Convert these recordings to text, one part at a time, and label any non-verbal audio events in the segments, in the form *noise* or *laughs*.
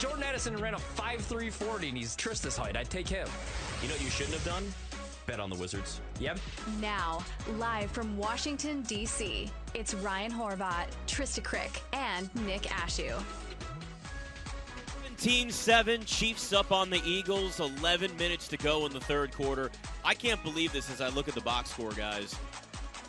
Jordan Addison ran a 5.340 and he's Trista's height. I'd take him. You know what you shouldn't have done? Bet on the Wizards. Yep. Now, live from Washington, D.C., it's Ryan Horvat, Trista Crick, and Nick Ashew. 17-7, Chiefs up on the Eagles. 11 minutes to go in the third quarter. I can't believe this as I look at the box score, guys.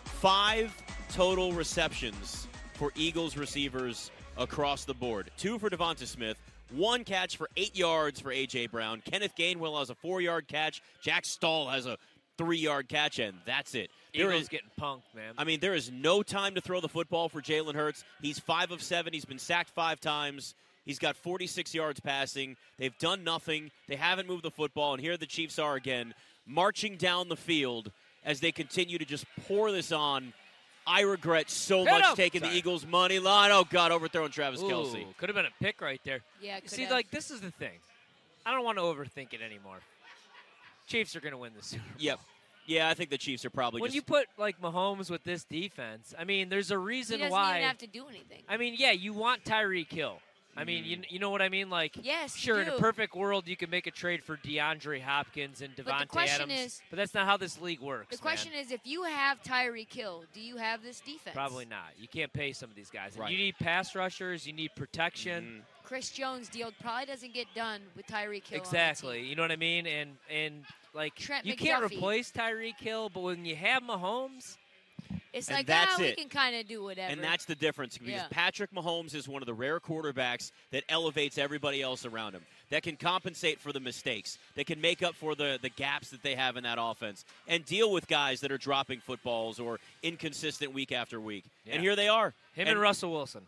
Five total receptions for Eagles receivers across the board. Two for DeVonta Smith, one catch for eight yards for A.J. Brown. Kenneth Gainwell has a four-yard catch. Jack Stoll has a three-yard catch, and that's it. There Eagles is getting punked, man. I mean, there is no time to throw the football for Jalen Hurts. He's five of seven. He's been sacked five times. He's got 46 yards passing. They've done nothing. They haven't moved the football, and here the Chiefs are again, marching down the field as they continue to just pour this on. I regret so Hit much him! taking Sorry. the Eagles' money line. Oh God, overthrowing Travis Kelce. Could have been a pick right there. Yeah, could See, have. like this is the thing. I don't want to overthink it anymore. Chiefs are going to win the Super Bowl. Yep. Yeah, I think the Chiefs are probably just When just you put like Mahomes with this defense, I mean, there's a he reason doesn't why. even have to do anything. I mean, yeah, you want Tyreek Hill. I mean, you, you know what I mean? Like, Yes, sure, in a perfect world, you can make a trade for DeAndre Hopkins and the Davante question Adams, is- but that's not how this league works. The question man. is, if you have Tyreek Hill, do you have this defense? probably not. You can't pay some of these guys. Right. You need pass rushers. You need protection. Mm-hmm. Chris Jones deal probably doesn't get done with Tyreek Hill. Exactly. You know what I mean? And and like Trent you can't replace Tyreek Hill, but when you have Mahomes, It's And like, that's ah, we can kind of do whatever. And that's the difference because Yeah. Patrick Mahomes is one of the rare quarterbacks that elevates everybody else around him, that can compensate for the mistakes, that can make up for the, the gaps that they have in that offense, and deal with guys that are dropping footballs or inconsistent week after week. Yeah. And here they are. him and, Russell Wilson.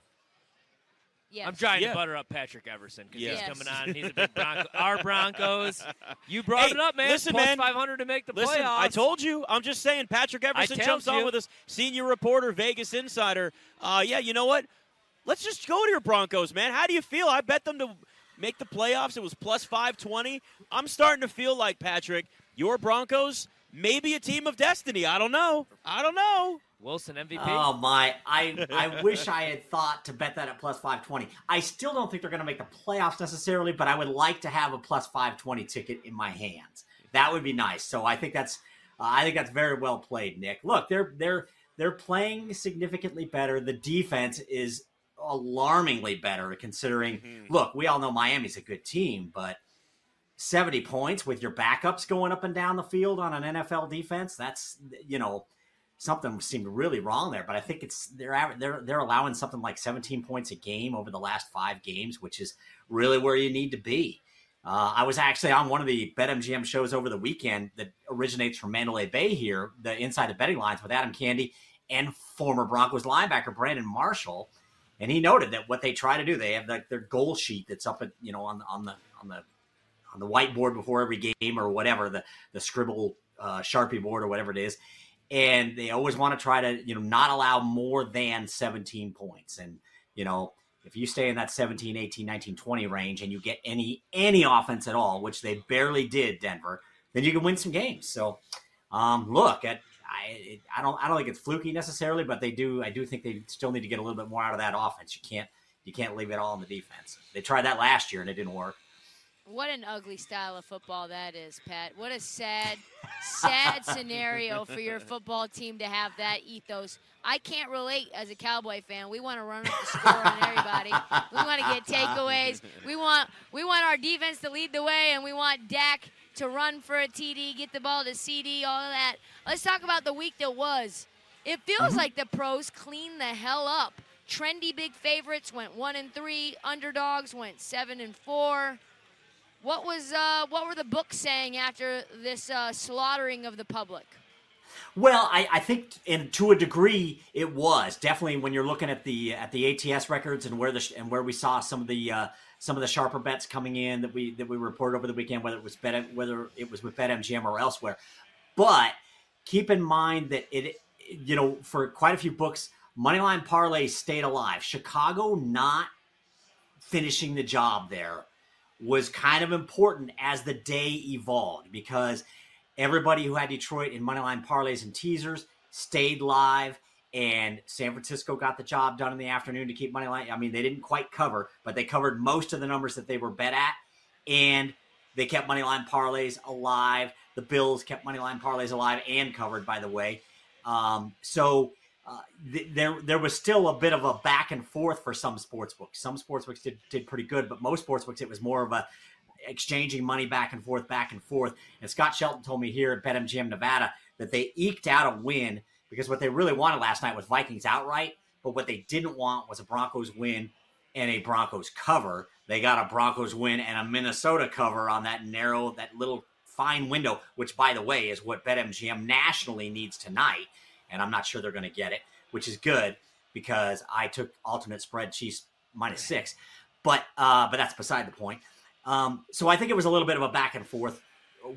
Yes. I'm trying Yeah. to butter up Patrick Everson because Yes. he's coming on. He's a big Bronco. *laughs* Our Broncos. You brought Hey, it up, man. listen, Plus man. 500 to make the Listen, playoffs. I told you. I'm just saying. Patrick Everson told jumps on with us, senior reporter, Vegas insider. Uh, yeah, you know what? Let's just go to your Broncos, man. How do you feel? I bet them to make the playoffs. It was plus 520. I'm starting to feel like Patrick, your Broncos, maybe a team of destiny. I don't know. I don't know. Wilson MVP. Oh my! I I *laughs* wish I had thought to bet that at plus five twenty. I still don't think they're going to make the playoffs necessarily, but I would like to have a plus five twenty ticket in my hands. That would be nice. So I think that's uh, I think that's very well played, Nick. Look, they're they're they're playing significantly better. The defense is alarmingly better, considering. Look, we all know Miami's a good team, but. 70 points with your backups going up and down the field on an NFL defense. That's, you know, something seemed really wrong there, but I think it's they're they're they're allowing something like 17 points a game over the last 5 games, which is really where you need to be. Uh, I was actually on one of the BetMGM shows over the weekend that originates from Mandalay Bay here, the Inside the Betting Lines with Adam Candee and former Broncos linebacker Brandon Marshall, and he noted that what they try to do, they have like their goal sheet that's up at you know on on the on the on the whiteboard before every game or whatever the the scribble uh, sharpie board or whatever it is, and they always want to try to you know not allow more than 17 points. And you know if you stay in that 17 18 19 20 range and you get any any offense at all which they barely did denver then you can win some games. So um, look at I, I don't I don't think it's fluky necessarily but they do I do think they still need to get a little bit more out of that offense. You can't you can't leave it all in the defense. They tried that last year and it didn't work What an ugly style of football that is, Pat. What a sad, sad *laughs* scenario for your football team to have that ethos. I can't relate as a Cowboy fan. We want to run up the score on everybody. We want to get takeaways. We want we want our defense to lead the way, and we want Dak to run for a TD, get the ball to CD, all of that. Let's talk about the week that was. It feels mm-hmm. like the pros cleaned the hell up. Trendy big favorites went one and three. Underdogs went seven and four. What was uh, what were the books saying after this uh, slaughtering of the public? Well, I, I think, and to a degree, it was definitely when you're looking at the at the ATS records and where the and where we saw some of the uh, some of the sharper bets coming in that we that we reported over the weekend, whether it was bet whether it was with BetMGM or elsewhere. But keep in mind that it, you know, for quite a few books, moneyline parlays stayed alive. Chicago not finishing the job there was kind of important as the day evolved because everybody who had Detroit in moneyline parlays and teasers stayed live, and San Francisco got the job done in the afternoon to keep moneyline. I mean, they didn't quite cover, but they covered most of the numbers that they were bet at, and they kept moneyline parlays alive. The Bills kept moneyline parlays alive and covered, by the way. Um, so uh, th- there there was still a bit of a back and forth for some sports books. Some sports books did, did pretty good, but most sports books it was more of a exchanging money back and forth, back and forth. And Scott Shelton told me here at BetMGM Nevada that they eked out a win because what they really wanted last night was Vikings outright, but what they didn't want was a Broncos win and a Broncos cover. They got a Broncos win and a Minnesota cover on that narrow, that little fine window, which, by the way, is what BetMGM nationally needs tonight. And I'm not sure they're going to get it, which is good because I took alternate spread Chiefs minus six. But uh, but that's beside the point. Um, so I think it was a little bit of a back and forth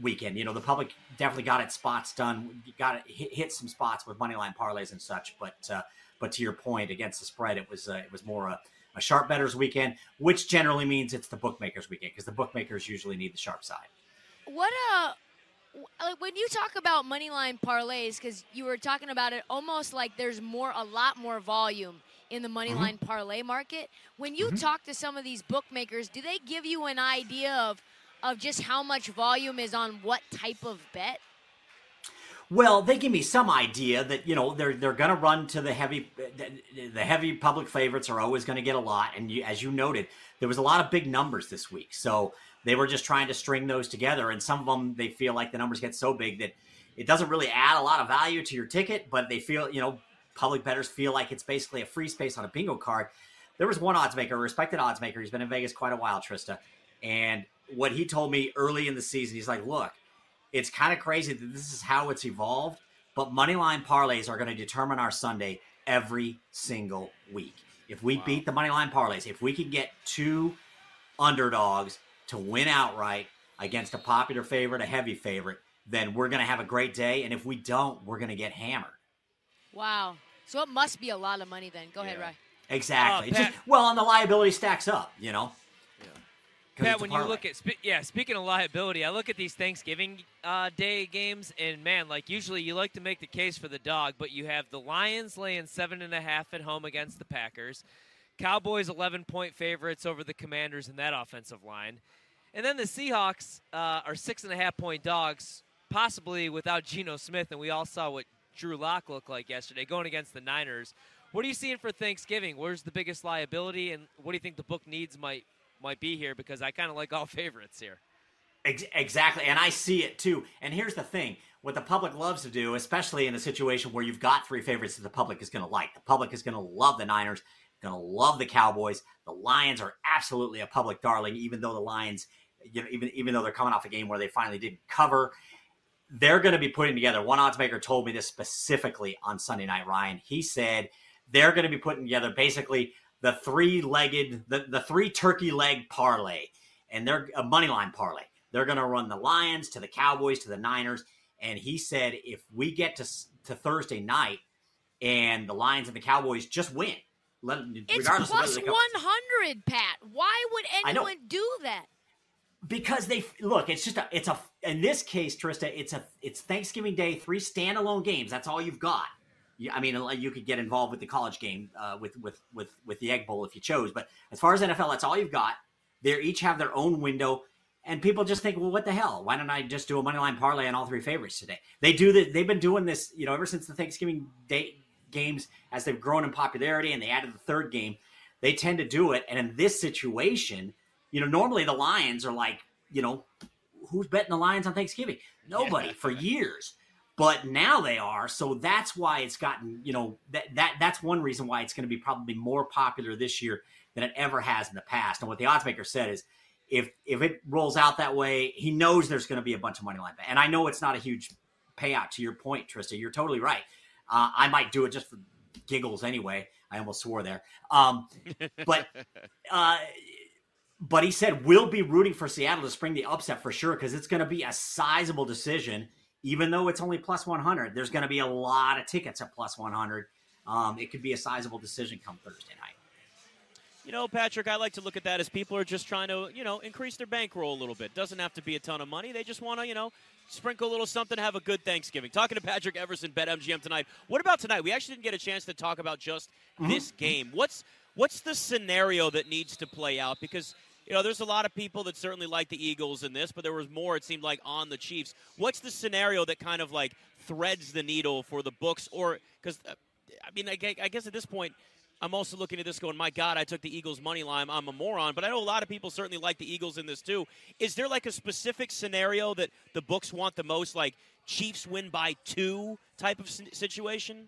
weekend. You know, the public definitely got its spots done, got it hit, hit some spots with money line parlays and such. But uh, but to your point, against the spread, it was uh, it was more a, a sharp betters weekend, which generally means it's the bookmakers weekend because the bookmakers usually need the sharp side. What uh like when you talk about money line parlays because you were talking about it almost like there's more a lot more volume in the money Mhm. parlay market when you Mhm. talk to some of these bookmakers do they give you an idea of of just how much volume is on what type of bet Well, they give me some idea that you know they're they're going to run to the heavy the, the heavy public favorites are always going to get a lot, and you, as you noted, there was a lot of big numbers this week, so they were just trying to string those together, and some of them they feel like the numbers get so big that it doesn't really add a lot of value to your ticket, but they feel you know public bettors feel like it's basically a free space on a bingo card. There was one odds maker, a respected odds maker. He's been in Vegas quite a while, Trista, and what he told me early in the season, he's like, look it's kind of crazy that this is how it's evolved, but moneyline parlays are going to determine our Sunday every single week. If we beat the moneyline parlays, if we can get two underdogs to win outright against a popular favorite, a heavy favorite, then we're going to have a great day. And if we don't, we're going to get hammered. wow so it must be a lot of money then go ahead Yeah. Ryan. Exactly. Uh, It's just- well, and the liability stacks up, you know? 'Cause Pat, when you look at spe- yeah, speaking of liability, I look at these Thanksgiving uh, Day games, and man, like usually you like to make the case for the dog, but you have the Lions laying seven and a half at home against the Packers, Cowboys eleven point favorites over the Commanders in that offensive line, and then the Seahawks uh, are six and a half point dogs, possibly without Geno Smith, and we all saw what Drew Lock looked like yesterday going against the Niners. What are you seeing for Thanksgiving? Where's the biggest liability, and what do you think the book needs might might be here? Because I kind of like all *laughs* favorites here. Exactly, and I see it too. And here's the thing: what the public loves to do, especially in a situation where you've got three favorites that the public is going to like. The public is going to love the Niners, to love the Cowboys. The Lions are absolutely a public darling, even though the Lions, you know, even even though they're coming off a game where they finally didn't cover. They're going to be putting together. One odds maker told me this specifically on Sunday Night. Ryan, he said they're going to be putting together basically the three-legged, the, the three turkey leg parlay, and they're a money line parlay. They're going to run the Lions to the Cowboys to the Niners, and he said if we get to to Thursday night and the Lions and the Cowboys just win, it's plus come, 100 pat why would anyone do that because they look. It's just a. It's a. In this case, Trista, it's a. It's Thanksgiving Day, three standalone games. That's all you've got. You, I mean, you could get involved with the college game, uh, with with with with the Egg Bowl if you chose. But as far as NFL, that's all you've got. They each have their own window, and people just think, well, what the hell? Why don't I just do a money line parlay on all three favorites today? They do that. They've been doing this, you know, ever since the Thanksgiving Day games as they've grown in popularity, and they added the third game. They tend to do it, and in this situation, you know, normally the Lions are like, you know, who's betting the Lions on Thanksgiving? Nobody for years. But now they are, so that's why it's gotten, you know, that that that's one reason why it's going to be probably more popular this year than it ever has in the past. And what the odds maker said is if if it rolls out that way, he knows there's going to be a bunch of money line bet. And I know it's not a huge payout to your point, Trista. You're totally right. Uh, I might do it just for giggles anyway. I almost swore there. Um, but *laughs* uh, but he said we'll be rooting for Seattle to spring the upset for sure because it's going to be a sizable decision. Even though it's only plus 100, there's going to be a lot of tickets at plus 100. Um, it could be a sizable decision come Thursday night. you know, Patrick, I like to look at that as people are just trying to, you know, increase their bankroll a little bit. Doesn't have to be a ton of money. They just want to, you know, sprinkle a little something, have a good Thanksgiving. Talking to Patrick Everson, Bet MGM tonight. What about tonight? We actually didn't get a chance to talk about just mm-hmm. this game. What's what's the scenario that needs to play out? Because you know, there's a lot of people that certainly like the Eagles in this, but there was more, it seemed like, on the Chiefs. What's the scenario that kind of like threads the needle for the books? Or, because, uh, I mean, I, I guess at this point, I'm also looking at this going, my God, I took the Eagles money line. I'm a moron. But I know a lot of people certainly like the Eagles in this too. Is there like a specific scenario that the books want the most, like Chiefs win by two type of situation?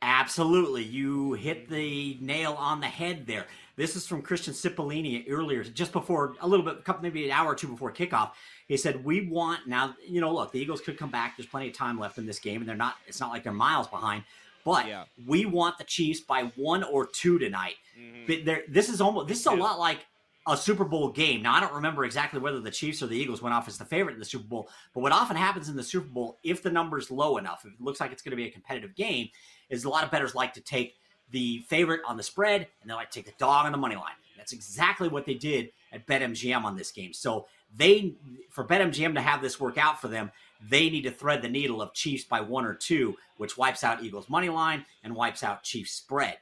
Absolutely. You hit the nail on the head there. This is from Christian Cipollini earlier, just before a little bit, maybe an hour or two before kickoff. He said, "We want now. You know, look, the Eagles could come back. There's plenty of time left in this game, and they're not. It's not like they're miles behind. But yeah. we want the Chiefs by one or two tonight. Mm-hmm. This is almost this is a lot like a Super Bowl game. Now I don't remember exactly whether the Chiefs or the Eagles went off as the favorite in the Super Bowl, but what often happens in the Super Bowl, if the number's low enough, if it looks like it's going to be a competitive game, is a lot of bettors like to take the favorite on the spread and they like to take the dog on the money line. That's exactly what they did at BetMGM on this game. So they for BetMGM to have this work out for them, they need to thread the needle of Chiefs by one or two, which wipes out Eagles money line and wipes out Chiefs spread.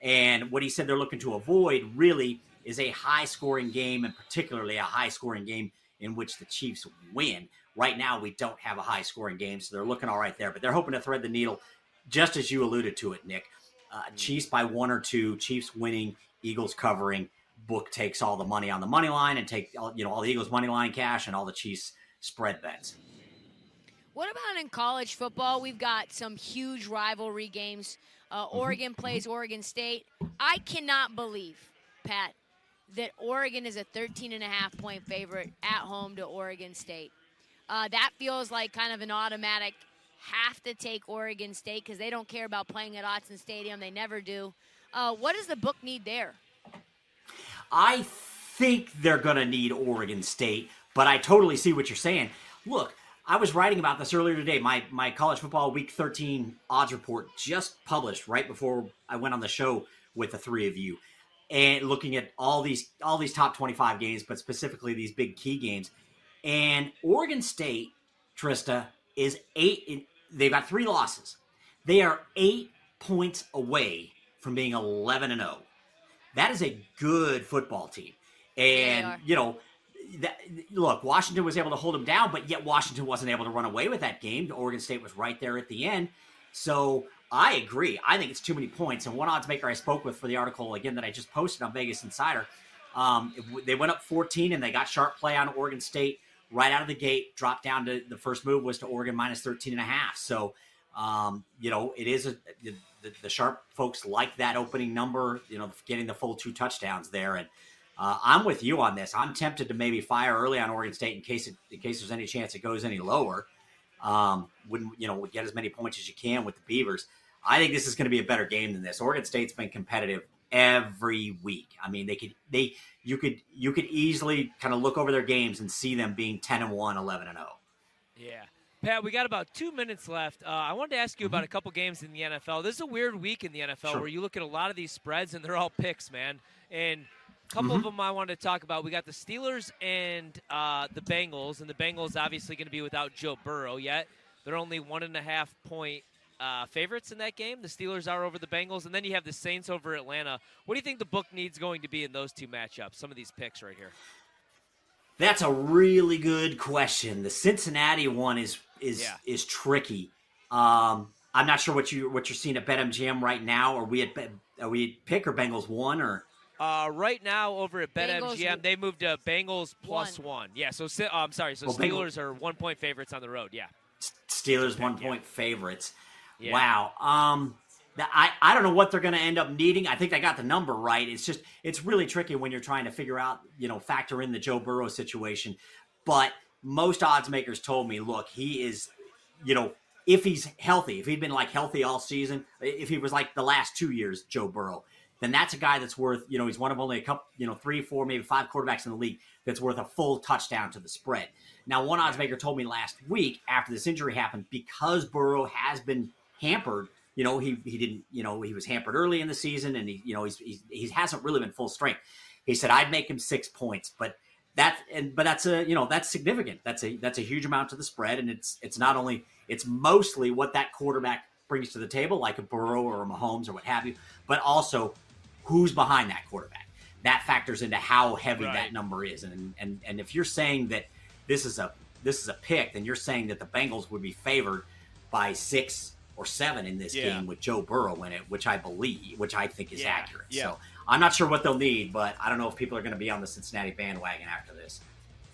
And what he said they're looking to avoid really is a high scoring game, and particularly a high scoring game in which the Chiefs win. Right now, we don't have a high scoring game, so they're looking all right there. But they're hoping to thread the needle, just as you alluded to it, Nick. Uh, Chiefs by one or two, Chiefs winning, Eagles covering. Book takes all the money on the money line and take you know all the Eagles money line cash and all the Chiefs spread bets. What about in college football? We've got some huge rivalry games. Uh, mm-hmm. Oregon plays Oregon State. I cannot believe, Pat, that Oregon is a 13 and a half point favorite at home to Oregon State. Uh, that feels like kind of an automatic have to take Oregon State because they don't care about playing at Autzen Stadium. They never do. Uh, what does the book need there? I think they're going to need Oregon State, but I totally see what you're saying. Look, I was writing about this earlier today. My my college football week 13 odds report just published right before I went on the show with the three of you and looking at all these all these top 25 games, but specifically these big key games. And Oregon State, Trista, is eight they've got three losses. They are 8 points away from being 11 and 0. That is a good football team. And you know, that, look, Washington was able to hold them down, but yet Washington wasn't able to run away with that game. Oregon State was right there at the end. So I agree. I think it's too many points. And one odds maker I spoke with for the article again that I just posted on Vegas Insider, um, they went up 14 and they got sharp play on Oregon State right out of the gate. Dropped down to the first move was to Oregon minus 13 and a half. So um, you know it is a the, the, sharp folks like that opening number. You know, getting the full two touchdowns there and. Uh, I'm with you on this. I'm tempted to maybe fire early on Oregon State in case it, in case there's any chance it goes any lower. Um, wouldn't you know get as many points as you can with the Beavers. I think this is going to be a better game than this. Oregon State's been competitive every week. I mean, they could they you could you could easily kind of look over their games and see them being 10 and 1, 11 and 0. Yeah. Pat, we got about two minutes left. Uh, I wanted to ask you about mm-hmm. a couple games in the NFL. This is a weird week in the NFL sure. where you look at a lot of these spreads and they're all picks, man. And a couple mm-hmm. of them I wanted to talk about. We got the Steelers and uh, the Bengals, and the Bengals obviously going to be without Joe Burrow yet. They're only one and a half point uh, favorites in that game. The Steelers are over the Bengals, and then you have the Saints over Atlanta. What do you think the book needs going to be in those two matchups? Some of these picks right here. That's a really good question. The Cincinnati one is is yeah. is tricky. Um, I'm not sure what you what you're seeing at BetMGM right now. Are we at are we at pick or Bengals one or? Uh, right now over at BetMGM, they moved to Bengals plus one. one. Yeah, so uh, I'm sorry. So well, Steelers Bengals. are one point favorites on the road. Yeah. Steelers one point yeah. favorites. Yeah. Wow. Um, I, I don't know what they're going to end up needing. I think I got the number right. It's just it's really tricky when you're trying to figure out, you know, factor in the Joe Burrow situation. But most odds makers told me, look, he is, you know, if he's healthy, if he'd been like healthy all season, if he was like the last two years, Joe Burrow, then that's a guy that's worth, you know, he's one of only a couple, you know, three, four, maybe five quarterbacks in the league that's worth a full touchdown to the spread. Now, one odds maker told me last week after this injury happened, because Burrow has been hampered, you know, he he didn't, you know, he was hampered early in the season, and he, you know, he's, he's he hasn't really been full strength. He said, "I'd make him six points," but that and but that's a you know that's significant. That's a that's a huge amount to the spread, and it's it's not only it's mostly what that quarterback brings to the table, like a Burrow or a Mahomes or what have you, but also who's behind that quarterback. That factors into how heavy Right. that number is, and and and if you're saying that this is a this is a pick, then you're saying that the Bengals would be favored by six or seven in this Yeah. game with Joe Burrow in it, which I believe, which I think is Yeah, accurate. yeah. So I'm not sure what they'll need, but I don't know if people are going to be on the Cincinnati bandwagon after this.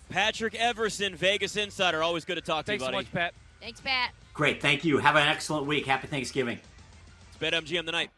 Patrick Everson, Vegas Insider. Always good to talk to Thanks you, so much, Pat. Thanks, Pat. Great, thank you. Have an excellent week. Happy Thanksgiving. It's BetMGM tonight.